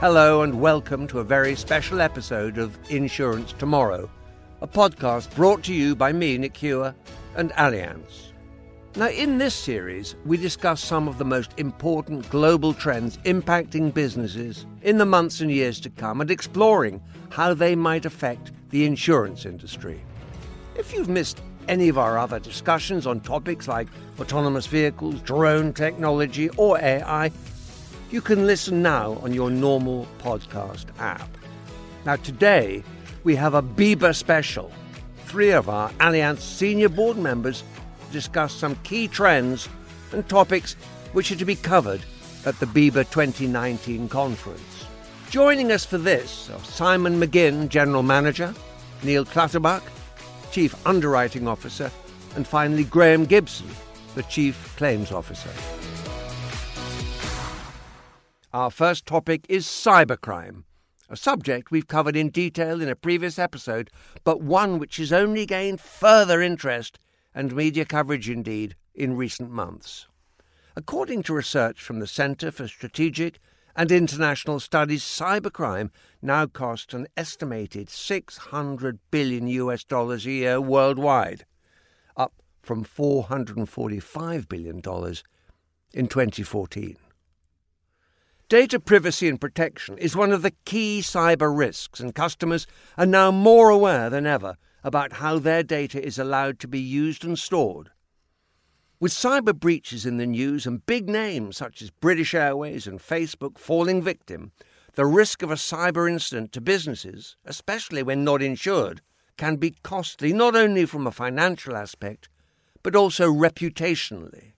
Hello, and welcome to a very special episode of Insurance Tomorrow, a podcast brought to you by me, Nick Hewer, and Allianz. Now, in this series, we discuss some of the most important global trends impacting businesses in the months and years to come and exploring how they might affect the insurance industry. If you've missed any of our other discussions on topics like autonomous vehicles, drone technology, or AI, you can listen now on your normal podcast app. Now, today, we have a BIBA special. Three of our Allianz senior board members discuss some key trends and topics which are to be covered at the BIBA 2019 conference. Joining us for this are Simon McGinn, General Manager, Neil Clutterbuck, Chief Underwriting Officer, and finally Graham Gibson, the Chief Claims Officer. Our first topic is cybercrime, a subject we've covered in detail in a previous episode, but one which has only gained further interest and media coverage indeed in recent months. According to research from the Centre for Strategic and International Studies, cybercrime now costs an estimated 600 billion US dollars a year worldwide, up from 445 billion dollars in 2014. Data privacy and protection is one of the key cyber risks, and customers are now more aware than ever about how their data is allowed to be used and stored. With cyber breaches in the news and big names such as British Airways and Facebook falling victim, the risk of a cyber incident to businesses, especially when not insured, can be costly not only from a financial aspect, but also reputationally.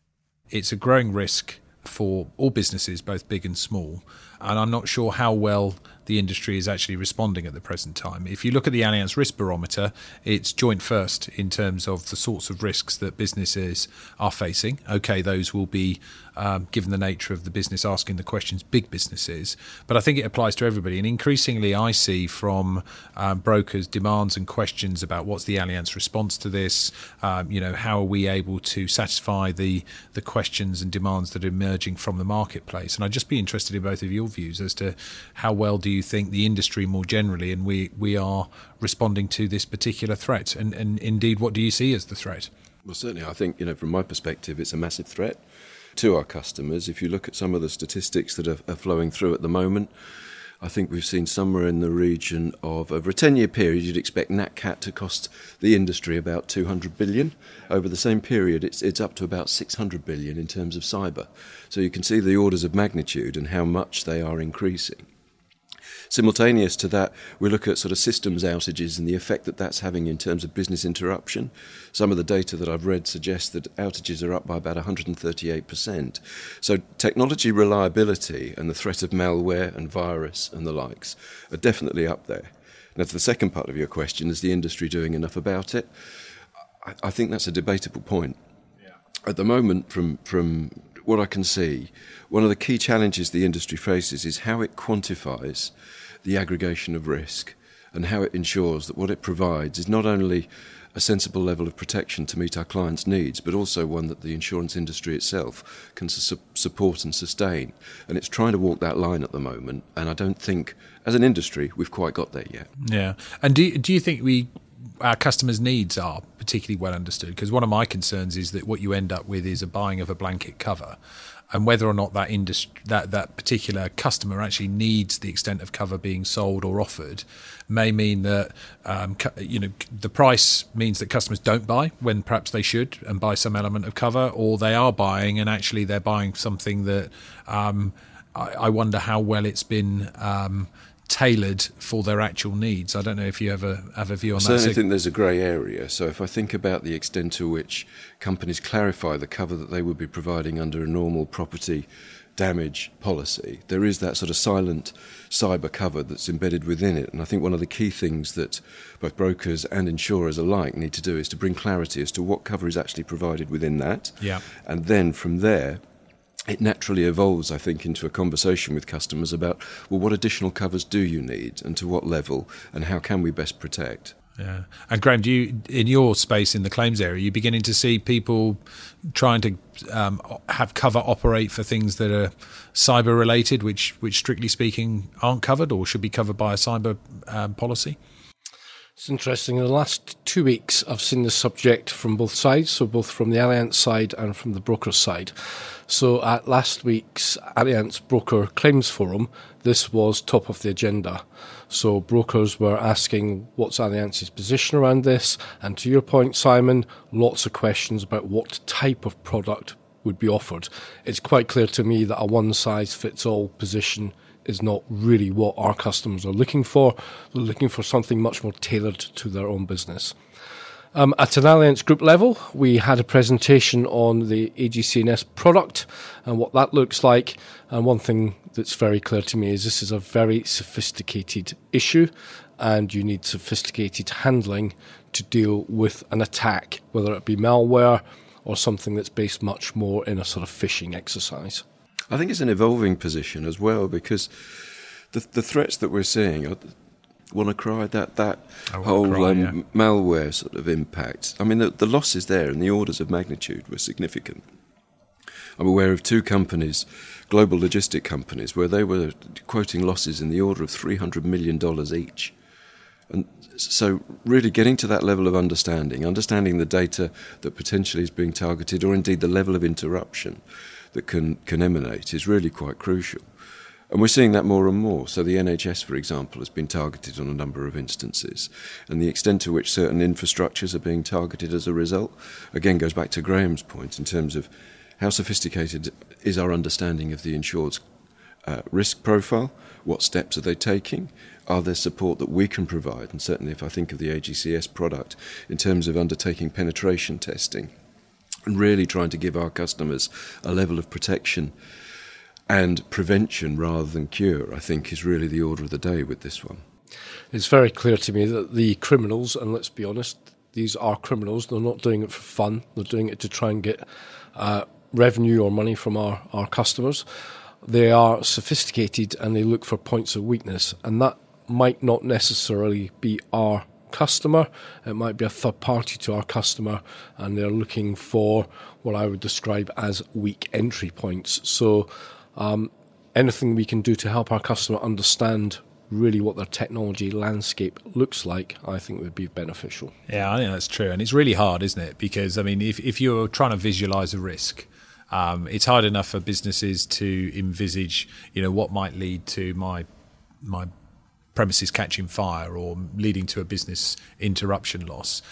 It's a growing risk for all businesses, both big and small. And I'm not sure how well the industry is actually responding at the present time. If you look at the Allianz Risk Barometer, it's joint first in terms of the sorts of risks that businesses are facing. Okay, those will be, um, given the nature of the business asking the questions, big businesses. But I think it applies to everybody. And increasingly, I see from um, brokers demands and questions about what's the Allianz response to this. Um, you know, how are we able to satisfy the the questions and demands that are emerging from the marketplace? And I'd just be interested in both of your views as to how well do you you think the industry more generally and we, we are responding to this particular threat? And, and indeed, what do you see as the threat? Well, certainly, I think, you know, from my perspective, it's a massive threat to our customers. If you look at some of the statistics that are, are flowing through at the moment, I think we've seen somewhere in the region of over a 10 year period, you'd expect NatCat to cost the industry about 200 billion. Over the same period, it's, it's up to about 600 billion in terms of cyber. So you can see the orders of magnitude and how much they are increasing. Simultaneous to that, we look at sort of systems outages and the effect that that's having in terms of business interruption. Some of the data that I've read suggests that outages are up by about 138%. So technology reliability and the threat of malware and virus and the likes are definitely up there. Now, to the second part of your question, is the industry doing enough about it? I, I think that's a debatable point. Yeah. At the moment, from from what I can see, one of the key challenges the industry faces is how it quantifies the aggregation of risk and how it ensures that what it provides is not only a sensible level of protection to meet our clients' needs, but also one that the insurance industry itself can su- support and sustain. And it's trying to walk that line at the moment. And I don't think, as an industry, we've quite got there yet. Yeah. And do, do you think we our customers' needs are particularly well understood. Because one of my concerns is that what you end up with is a buying of a blanket cover, and whether or not that industry, that that particular customer actually needs the extent of cover being sold or offered, may mean that um, you know the price means that customers don't buy when perhaps they should and buy some element of cover, or they are buying and actually they're buying something that um, I, I, wonder how well it's been. Um, tailored for their actual needs. I don't know if you ever have a view on I that. I certainly think there's a grey area. So if I think about the extent to which companies clarify the cover that they would be providing under a normal property damage policy, there is that sort of silent cyber cover that's embedded within it. And I think one of the key things that both brokers and insurers alike need to do is to bring clarity as to what cover is actually provided within that. Yeah. And then from there, it naturally evolves, I think, into a conversation with customers about, well, what additional covers do you need and to what level and how can we best protect? Yeah. And Graham, do you, in your space in the claims area, are you beginning to see people trying to um, have cover operate for things that are cyber related, which, which strictly speaking aren't covered or should be covered by a cyber um, policy? It's interesting. In the last two weeks, I've seen the subject from both sides, so both from the Allianz side and from the broker side. So at last week's Allianz Broker Claims Forum, this was top of the agenda. So brokers were asking what's Allianz's position around this, and to your point, Simon, lots of questions about what type of product would be offered. It's quite clear to me that a one size fits all position is not really what our customers are looking for. They're looking for something much more tailored to their own business. Um, at an Allianz Group level, we had a presentation on the AGCS product and what that looks like. And one thing that's very clear to me is this is a very sophisticated issue, and you need sophisticated handling to deal with an attack, whether it be malware or something that's based much more in a sort of phishing exercise. I think it's an evolving position as well because the the threats that we're seeing are WannaCry that that whole cry, um, yeah. malware sort of impact. I mean, the, the losses there and the orders of magnitude were significant. I'm aware of two companies, global logistic companies, where they were quoting losses in the order of $300 million each. And so, really getting to that level of understanding, understanding the data that potentially is being targeted, or indeed the level of interruption, that can, can emanate is really quite crucial. And we're seeing that more and more. So the NHS, for example, has been targeted on a number of instances. And the extent to which certain infrastructures are being targeted as a result, again, goes back to Graham's point in terms of how sophisticated is our understanding of the insured's uh, risk profile? What steps are they taking? Are there support that we can provide? And certainly, if I think of the AGCS product in terms of undertaking penetration testing, and really trying to give our customers a level of protection and prevention rather than cure, I think, is really the order of the day with this one. It's very clear to me that the criminals, and let's be honest, these are criminals. They're not doing it for fun. They're doing it to try and get uh, revenue or money from our, our customers. They are sophisticated and they look for points of weakness, and that might not necessarily be our customer. It might be a third party to our customer, and they're looking for what I would describe as weak entry points. So, um, anything we can do to help our customer understand really what their technology landscape looks like, I think would be beneficial. Yeah, I think that's true. And it's really hard, isn't it? Because, I mean, if, if you're trying to visualize a risk, um, it's hard enough for businesses to envisage, you know, what might lead to my my premises catching fire or leading to a business interruption loss.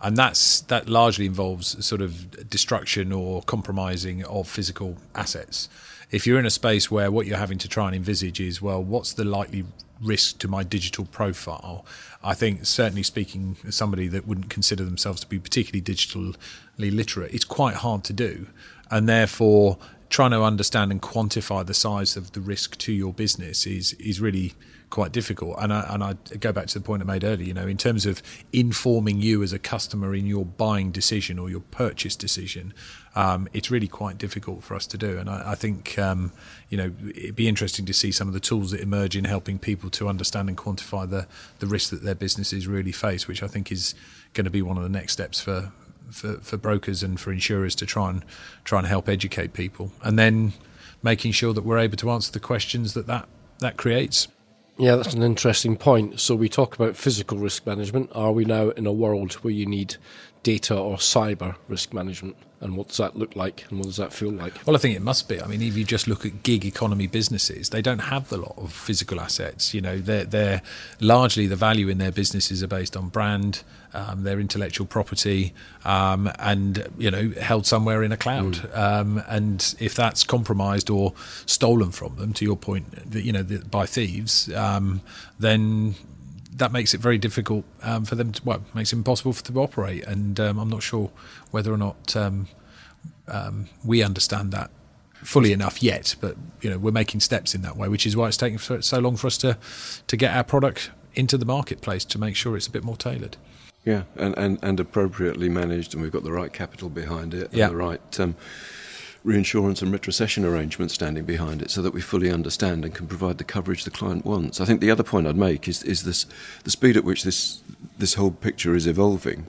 And that's that largely involves sort of destruction or compromising of physical assets. If you're in a space where what you're having to try and envisage is, well, what's the likely risk to my digital profile? I think certainly speaking as somebody that wouldn't consider themselves to be particularly digitally literate, it's quite hard to do. And therefore trying to understand and quantify the size of the risk to your business is is really quite difficult. And I, and I go back to the point I made earlier. You know, in terms of informing you as a customer in your buying decision or your purchase decision, um, it's really quite difficult for us to do. And I, I think um, you know it'd be interesting to see some of the tools that emerge in helping people to understand and quantify the the risk that their businesses really face, which I think is going to be one of the next steps for. For, for brokers and for insurers to try and try and help educate people, and then making sure that we're able to answer the questions that that, that creates. Yeah, that's an interesting point. So we talk about physical risk management. Are we now in a world where you need data or cyber risk management? And what does that look like and what does that feel like? Well, I think it must be. I mean, if you just look at gig economy businesses, they don't have a lot of physical assets. You know, they're, they're largely the value in their businesses are based on brand, um, their intellectual property, um, and, you know, held somewhere in a cloud. Mm. Um, and if that's compromised or stolen from them, to your point, you know, by thieves, um, then that makes it very difficult um, for them to, well, makes it impossible for them to operate. And um, I'm not sure whether or not um, um, we understand that fully enough yet. But you know, we're making steps in that way, which is why it's taking so long for us to to get our product into the marketplace to make sure it's a bit more tailored. Yeah, and, and, and appropriately managed, and we've got the right capital behind it, and yeah. the right um, reinsurance and retrocession arrangements standing behind it so that we fully understand and can provide the coverage the client wants. I think the other point I'd make is, is this, the speed at which this, this whole picture is evolving.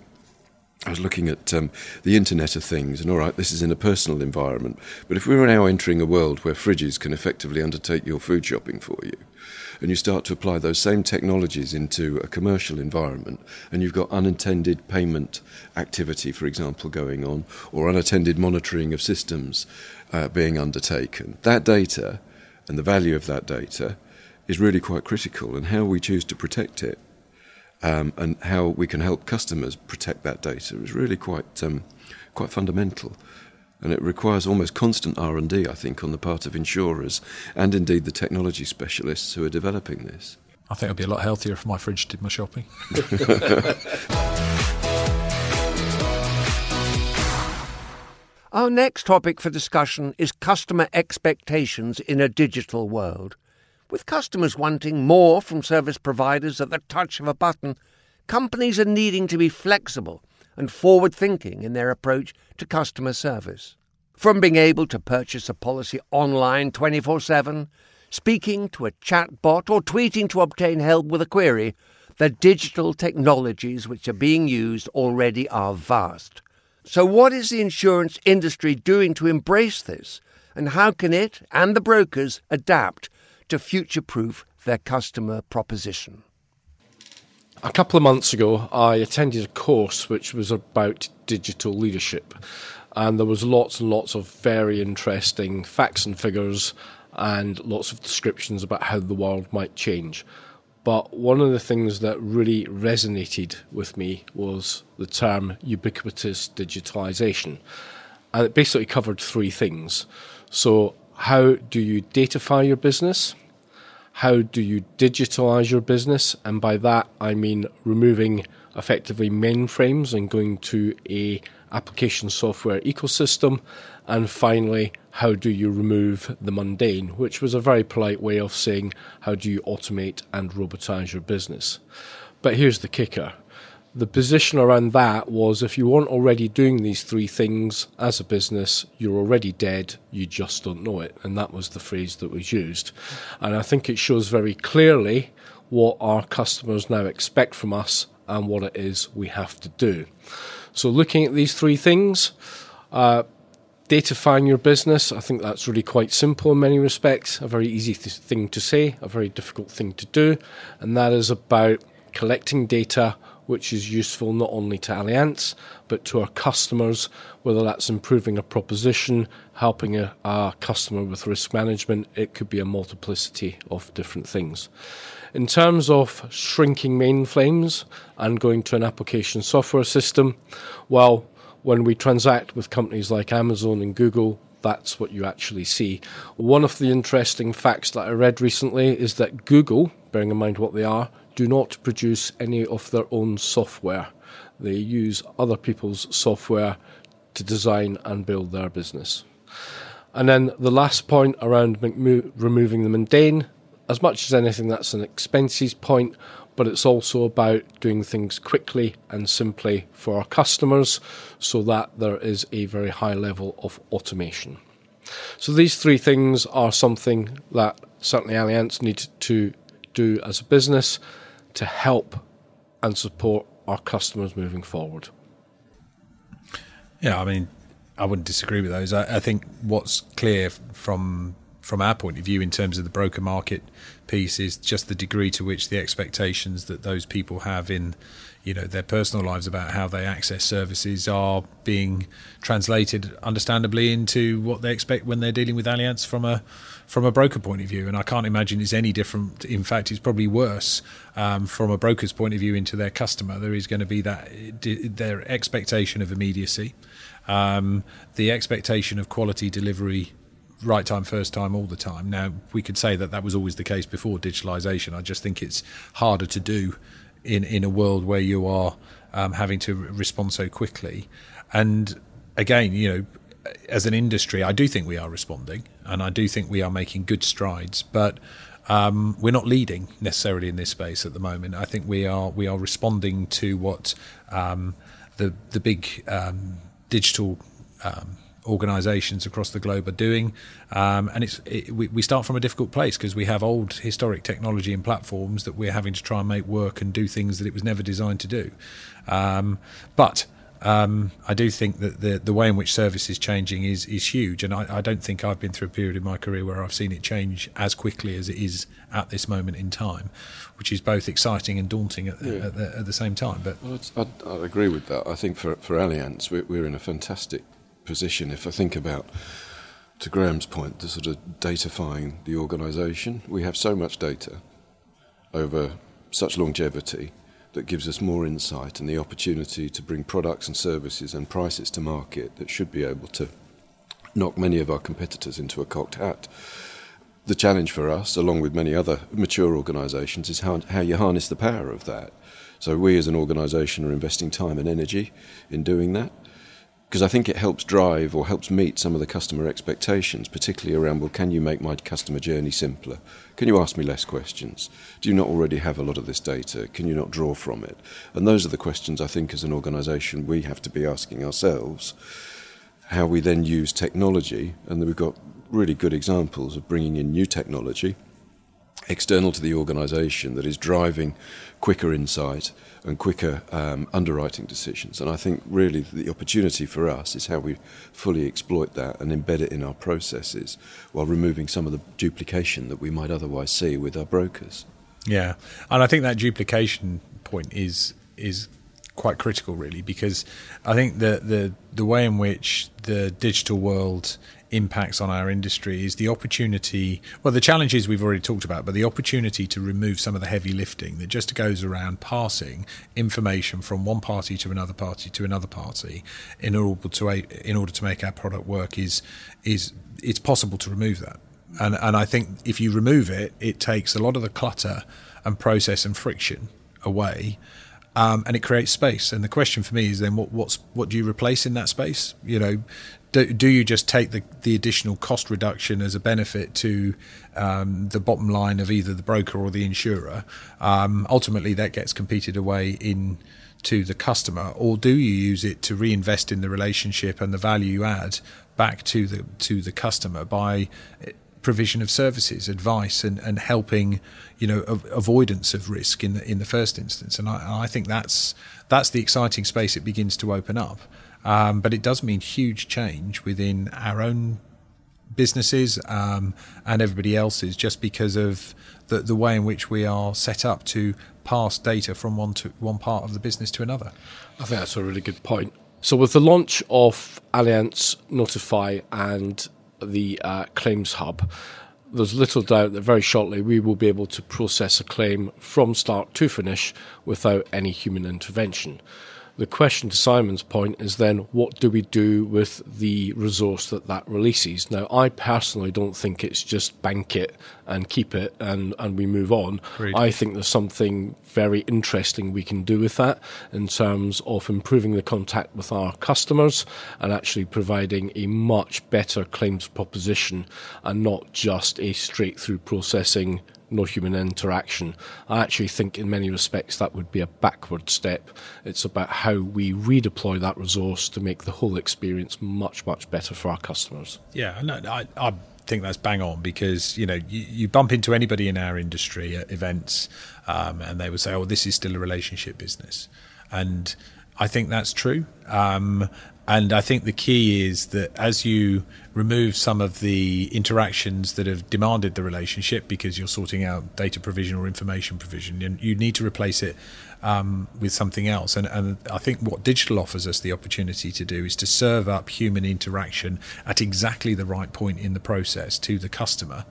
I was looking at um, the Internet of Things, and all right, this is in a personal environment, but if we were now entering a world where fridges can effectively undertake your food shopping for you, and you start to apply those same technologies into a commercial environment, and you've got unintended payment activity, for example, going on, or unattended monitoring of systems uh, being undertaken, that data and the value of that data is really quite critical, and how we choose to protect it. Um, and how we can help customers protect that data is really quite um, quite fundamental and it requires almost constant R and D, I think on the part of insurers and indeed the technology specialists who are developing this. I think I'd be a lot healthier if my fridge did my shopping. Our next topic for discussion is customer expectations in a digital world. With customers wanting more from service providers at the touch of a button, companies are needing to be flexible and forward thinking in their approach to customer service. From being able to purchase a policy online 24 7, speaking to a chatbot, or tweeting to obtain help with a query, the digital technologies which are being used already are vast. So, what is the insurance industry doing to embrace this? And how can it and the brokers adapt to future proof their customer proposition? A couple of months ago, I attended a course which was about digital leadership, and there was lots and lots of very interesting facts and figures and lots of descriptions about how the world might change. But one of the things that really resonated with me was the term ubiquitous digitalization. And it basically covered three things. So, how do you datafy your business? how do you digitalize your business? And by that, I mean removing effectively mainframes and going to a application software ecosystem. And finally, how do you remove the mundane, which was a very polite way of saying how do you automate and robotize your business. But here's the kicker the position around that was if you weren't already doing these three things as a business, you're already dead, you just don't know it. And that was the phrase that was used. And I think it shows very clearly what our customers now expect from us and what it is we have to do. So, looking at these three things, uh, datafying your business, I think that's really quite simple in many respects, a very easy th- thing to say, a very difficult thing to do, and that is about collecting data which is useful not only to Allianz but to our customers, whether that's improving a proposition, helping a, a, customer with risk management, it could be a multiplicity of different things. In terms of shrinking mainframes and going to an application software system, well, when we transact with companies like Amazon and Google, that's what you actually see. One of the interesting facts that I read recently is that Google, bearing in mind what they are, do not produce any of their own software. They use other people's software to design and build their business. And then the last point around removing the mundane, as much as anything, that's an expenses point, but it's also about doing things quickly and simply for our customers so that there is a very high level of automation. So these three things are something that certainly Allianz needs to do as a business to help and support our customers moving forward. Yeah, I mean, I wouldn't disagree with those. I, I, think what's clear from from our point of view in terms of the broker market piece is just the degree to which the expectations that those people have in you know their personal lives about how they access services are being translated understandably into what they expect when they're dealing with Allianz from a from a broker point of view and I can't imagine it's any different in fact it's probably worse um, from a broker's point of view into their customer there is going to be that their expectation of immediacy um, the expectation of quality delivery right time, first time, all the time. Now, we could say that that was always the case before digitalisation. I just think it's harder to do in in a world where you are um, having to respond so quickly. And again, you know, as an industry, I do think we are responding, and I do think we are making good strides, but. Um, we're not leading necessarily in this space at the moment. I think we are we are responding to what um, the the big um, digital um, organisations across the globe are doing, um, and it's it, we, we start from a difficult place because we have old historic technology and platforms that we're having to try and make work and do things that it was never designed to do. Um, but um, I do think that the the way in which service is changing is is huge, and I, I, don't think I've been through a period in my career where I've seen it change as quickly as it is at this moment in time, which is both exciting and daunting at, yeah. at, the, at the, same time. But well, I, I agree with that. I think for for Allianz, we're, we're in a fantastic position. If I think about to Graham's point, the sort of datafying the organisation, we have so much data over such longevity that gives us more insight and the opportunity to bring products and services and prices to market that should be able to knock many of our competitors into a cocked hat. The challenge for us, along with many other mature organisations, is how, how you harness the power of that. So we as an organisation are investing time and energy in doing that because I think it helps drive or helps meet some of the customer expectations, particularly around, well, can you make my customer journey simpler? Can you ask me less questions? Do you not already have a lot of this data? Can you not draw from it? And those are the questions I think as an organisation we have to be asking ourselves. How we then use technology, and we've got really good examples of bringing in new technology external to the organisation that is driving quicker insight and quicker um, underwriting decisions. And I think really the opportunity for us is how we fully exploit that and embed it in our processes while removing some of the duplication that we might otherwise see with our brokers. Yeah, and I think that duplication point is is quite critical, really, because I think the the the way in which the digital world impacts on our industry is the opportunity well the challenges we've already talked about but the opportunity to remove some of the heavy lifting that just goes around passing information from one party to another party to another party in order to in order to make our product work is is it's possible to remove that and and I think if you remove it it takes a lot of the clutter and process and friction away um, and it creates space. And the question for me is then, what what's what do you replace in that space? You know, do, do you just take the, the additional cost reduction as a benefit to um, the bottom line of either the broker or the insurer? Um, ultimately, that gets competed away in to the customer, or do you use it to reinvest in the relationship and the value you add back to the to the customer by provision of services, advice, and, and helping, you know, avoidance of risk in the in the first instance. And I, I think that's that's the exciting space it begins to open up. Um, but it does mean huge change within our own businesses um, and everybody else's just because of the, the way in which we are set up to pass data from one to one part of the business to another. I think that's a really good point. So, with the launch of Allianz Notify and the uh, Claims Hub, there's little doubt that very shortly we will be able to process a claim from start to finish without any human intervention. The question to Simon's point is then what do we do with the resource that that releases? Now, I personally don't think it's just bank it and keep it and, and we move on. Great. I think there's something very interesting we can do with that in terms of improving the contact with our customers and actually providing a much better claims proposition and not just a straight through processing no human interaction. I actually think, in many respects, that would be a backward step. It's about how we redeploy that resource to make the whole experience much, much better for our customers. Yeah, no, I, I think that's bang on because you know you, you bump into anybody in our industry at events, um, and they would say, "Oh, this is still a relationship business," and I think that's true. Um, and I think the key is that as you remove some of the interactions that have demanded the relationship because you're sorting out data provision or information provision, you need to replace it um, with something else. And, and I think what digital offers us the opportunity to do is to serve up human interaction at exactly the right point in the process to the customer.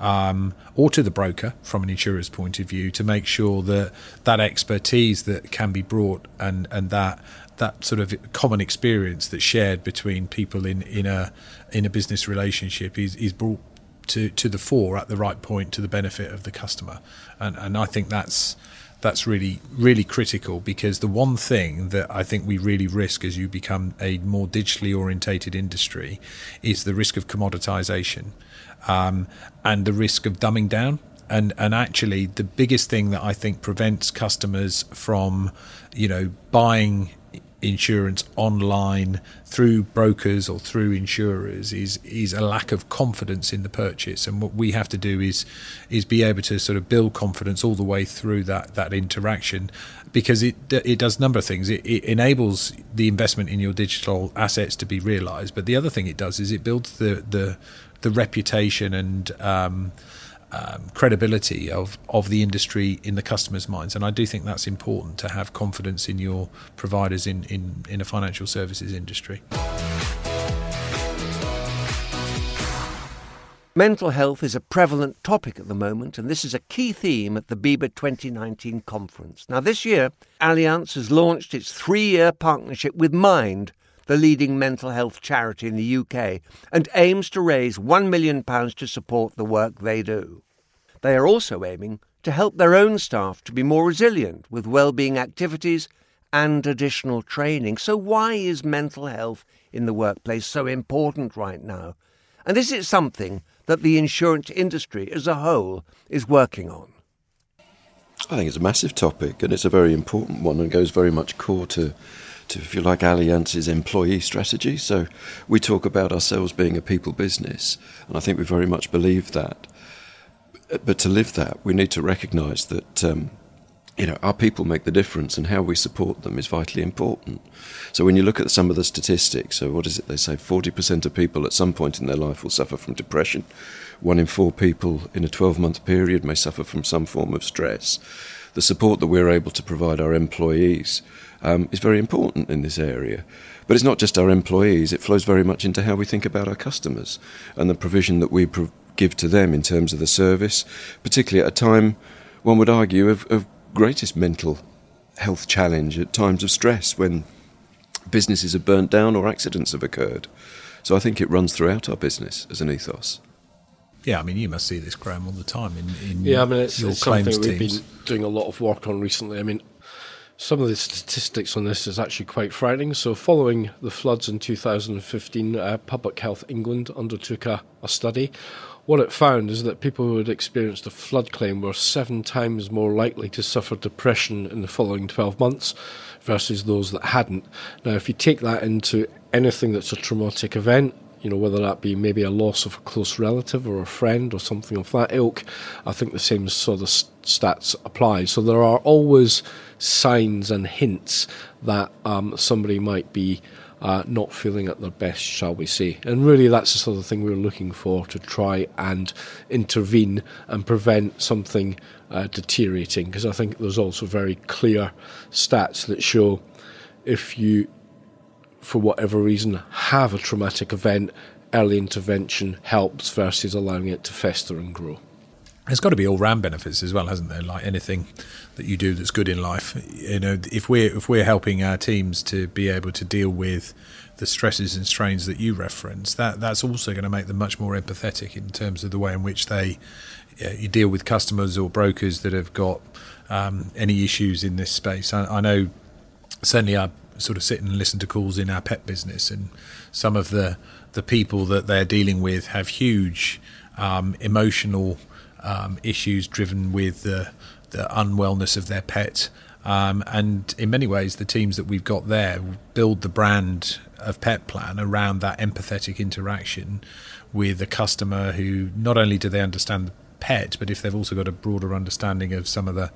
Um, or to the broker from an insurer's point of view to make sure that that expertise that can be brought and, and that that sort of common experience that's shared between people in, in a in a business relationship is, is brought to, to the fore at the right point to the benefit of the customer. And and I think that's that's really really critical because the one thing that I think we really risk as you become a more digitally orientated industry is the risk of commoditization um, and the risk of dumbing down. And and actually the biggest thing that I think prevents customers from you know buying insurance online through brokers or through insurers is is a lack of confidence in the purchase. And what we have to do is is be able to sort of build confidence all the way through that that interaction because it it does a number of things. It, it enables the investment in your digital assets to be realized. But the other thing it does is it builds the the the reputation and um, um, credibility of, of the industry in the customers' minds. And I do think that's important to have confidence in your providers in, in, in a financial services industry. Mental health is a prevalent topic at the moment, and this is a key theme at the BIBA 2019 conference. Now, this year, Allianz has launched its three year partnership with Mind, the leading mental health charity in the UK, and aims to raise £1 million to support the work they do. They are also aiming to help their own staff to be more resilient with well-being activities and additional training. So why is mental health in the workplace so important right now? And is it something that the insurance industry as a whole is working on? I think it's a massive topic and it's a very important one and goes very much core to to, if you like, Allianz's employee strategy. So we talk about ourselves being a people business, and I think we very much believe that. But to live that, we need to recognise that. Um, you know, our people make the difference, and how we support them is vitally important. So, when you look at some of the statistics, so what is it they say? 40% of people at some point in their life will suffer from depression. One in four people in a 12 month period may suffer from some form of stress. The support that we're able to provide our employees um, is very important in this area. But it's not just our employees, it flows very much into how we think about our customers and the provision that we pro- give to them in terms of the service, particularly at a time, one would argue, of, of greatest mental health challenge, at times of stress when businesses have burnt down or accidents have occurred. So I think it runs throughout our business as an ethos. Yeah, I mean, you must see this, Graham, all the time in, in yeah, I mean, it's, your it's claims something we've been doing a lot of work on recently. I mean, some of the statistics on this is actually quite frightening. So, following the floods in 2015, uh, Public Health England undertook a, a study. What it found is that people who had experienced a flood claim were seven times more likely to suffer depression in the following 12 months versus those that hadn't. Now, if you take that into anything that's a traumatic event, you know, whether that be maybe a loss of a close relative or a friend or something of that ilk, I think the same sort of stats apply. So there are always signs and hints that um, somebody might be uh, not feeling at their best, shall we say. And really, that's the sort of thing we're looking for to try and intervene and prevent something uh, deteriorating. Because I think there's also very clear stats that show if you, for whatever reason, have a traumatic event, early intervention helps versus allowing it to fester and grow. There's got to be all round benefits as well, hasn't there? Like anything that you do that's good in life. You know, if we're if we're helping our teams to be able to deal with the stresses and strains that you reference, that that's also going to make them much more empathetic in terms of the way in which they you deal with customers or brokers that have got um, any issues in this space. I, I know certainly I sort of sit and listen to calls in our pet business, and some of the the people that they're dealing with have huge um, emotional um, issues driven with the, the unwellness of their pet. Um, and in many ways, the teams that we've got there build the brand of Petplan around that empathetic interaction with a customer who not only do they understand the pet, but if they've also got a broader understanding of some of the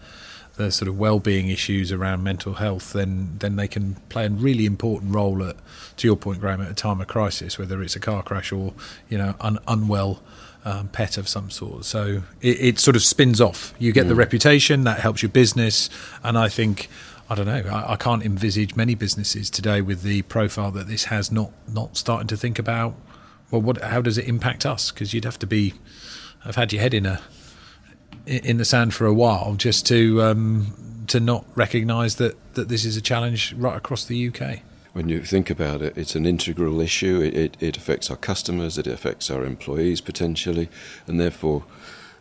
the sort of well-being issues around mental health, then then they can play a really important role at, to your point, Graham, at a time of crisis, whether it's a car crash or you know un, unwell um, pet of some sort. So it, it, sort of spins off. You get mm. the reputation that helps your business, and I think I don't know. I, I, can't envisage many businesses today with the profile that this has not not starting to think about. Well, what? How does it impact us? Because you'd have to be I've had your head in a in the sand for a while just to um, to not recognise that that this is a challenge right across the UK when you think about it, it's an integral issue. It, it, it, affects our customers, it affects our employees potentially, and therefore,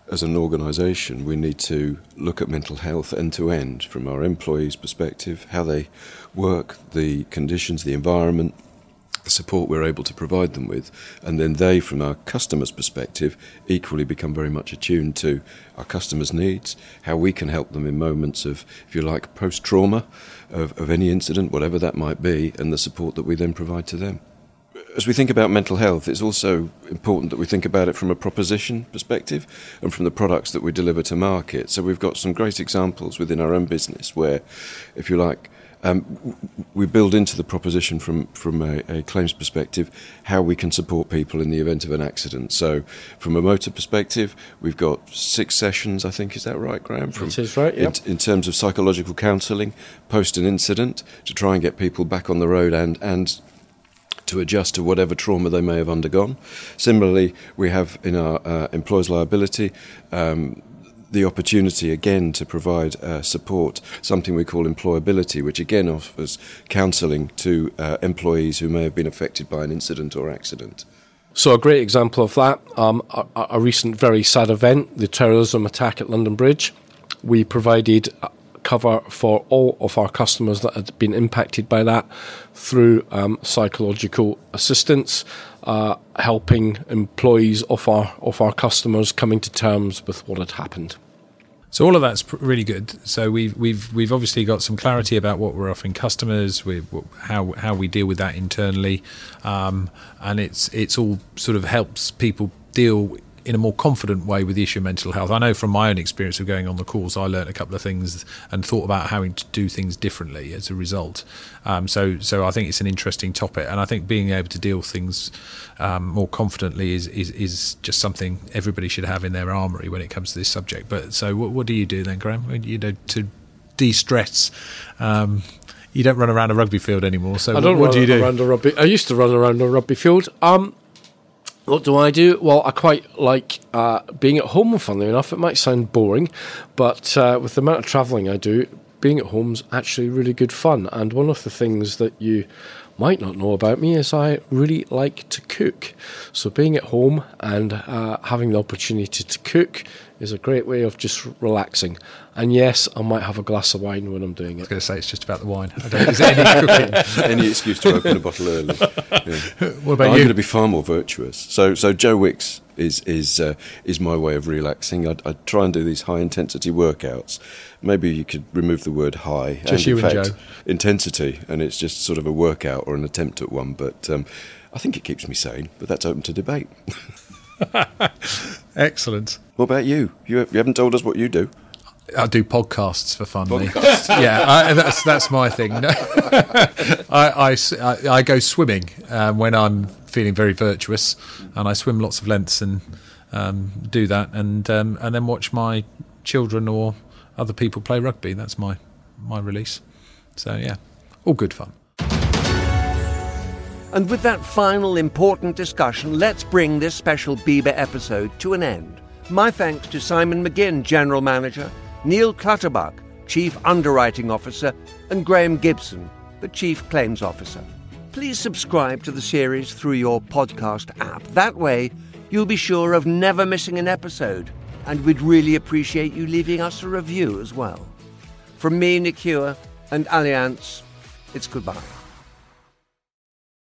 as an organisation, we need to look at mental health end to end from our employees' perspective, how they work, the conditions, the environment, the support we're able to provide them with, and then they, from our customers' perspective, equally become very much attuned to our customers' needs, how we can help them in moments of, if you like, post trauma of, of any incident, whatever that might be, and the support that we then provide to them. As we think about mental health, it's also important that we think about it from a proposition perspective and from the products that we deliver to market. So we've got some great examples within our own business where, if you like, um, we build into the proposition from from a, a, claims perspective how we can support people in the event of an accident. So, from a motor perspective, we've got six sessions. I think is that right, Graham? From, it is right. Yeah. In, in terms of psychological counselling post an incident to try and get people back on the road and and to adjust to whatever trauma they may have undergone. Similarly, we have in our uh, employers' liability. Um, the opportunity again to provide uh, support, something we call employability, which again offers counselling to uh, employees who may have been affected by an incident or accident. So, a great example of that, um, a, a, recent very sad event, the terrorism attack at London Bridge. We provided cover for all of our customers that had been impacted by that through um, psychological assistance, uh, helping employees of our of our customers coming to terms with what had happened. So all of that's really good. So we've we've we've obviously got some clarity about what we're offering customers, we how how we deal with that internally, um, and it's it's all sort of helps people deal in a more confident way with the issue of mental health. I know from my own experience of going on the course, I learned a couple of things and thought about having to do things differently as a result. Um, so, so I think it's an interesting topic, and I think being able to deal with things um, more confidently is, is, is just something everybody should have in their armory when it comes to this subject. But so, what, what do you do then, Graham? You know, to de-stress. Um, you don't run around a rugby field anymore. So I don't what, what do you do? Around a rugby. I used to run around a rugby field. Um, what do I do? Well, I quite like uh, being at home, funnily enough. It might sound boring, but uh, with the amount of travelling I do, being at home's actually really good fun. And one of the things that you might not know about me is I really like to cook. So being at home and uh, having the opportunity to cook is a great way of just relaxing. And yes, I might have a glass of wine when I'm doing it. I was going to say it's just about the wine. I don't, is any any excuse to open a bottle early. Yeah. What about you? I'm going to be far more virtuous. So, so Joe Wicks is is uh, is my way of relaxing. I, I try and do these high intensity workouts. Maybe you could remove the word high. Just and you in and Joe. Intensity, and it's just sort of a workout or an attempt at one. But um, I think it keeps me sane. But that's open to debate. Excellent. What about you? you? You haven't told us what you do. I do podcasts for fun. yeah, I, that's that's my thing. I, I, I, I, go swimming um, when I'm feeling very virtuous, and I swim lots of lengths and um, do that, and um, and then watch my children or other people play rugby. That's my my release. So yeah, all good fun. And with that final important discussion, let's bring this special BIBA episode to an end. My thanks to Simon McGinn, General Manager, Neil Clutterbuck, Chief Underwriting Officer, and Graham Gibson, the Chief Claims Officer. Please subscribe to the series through your podcast app. That way, you'll be sure of never missing an episode, and we'd really appreciate you leaving us a review as well. From me, Hewer, and Allianz, it's goodbye.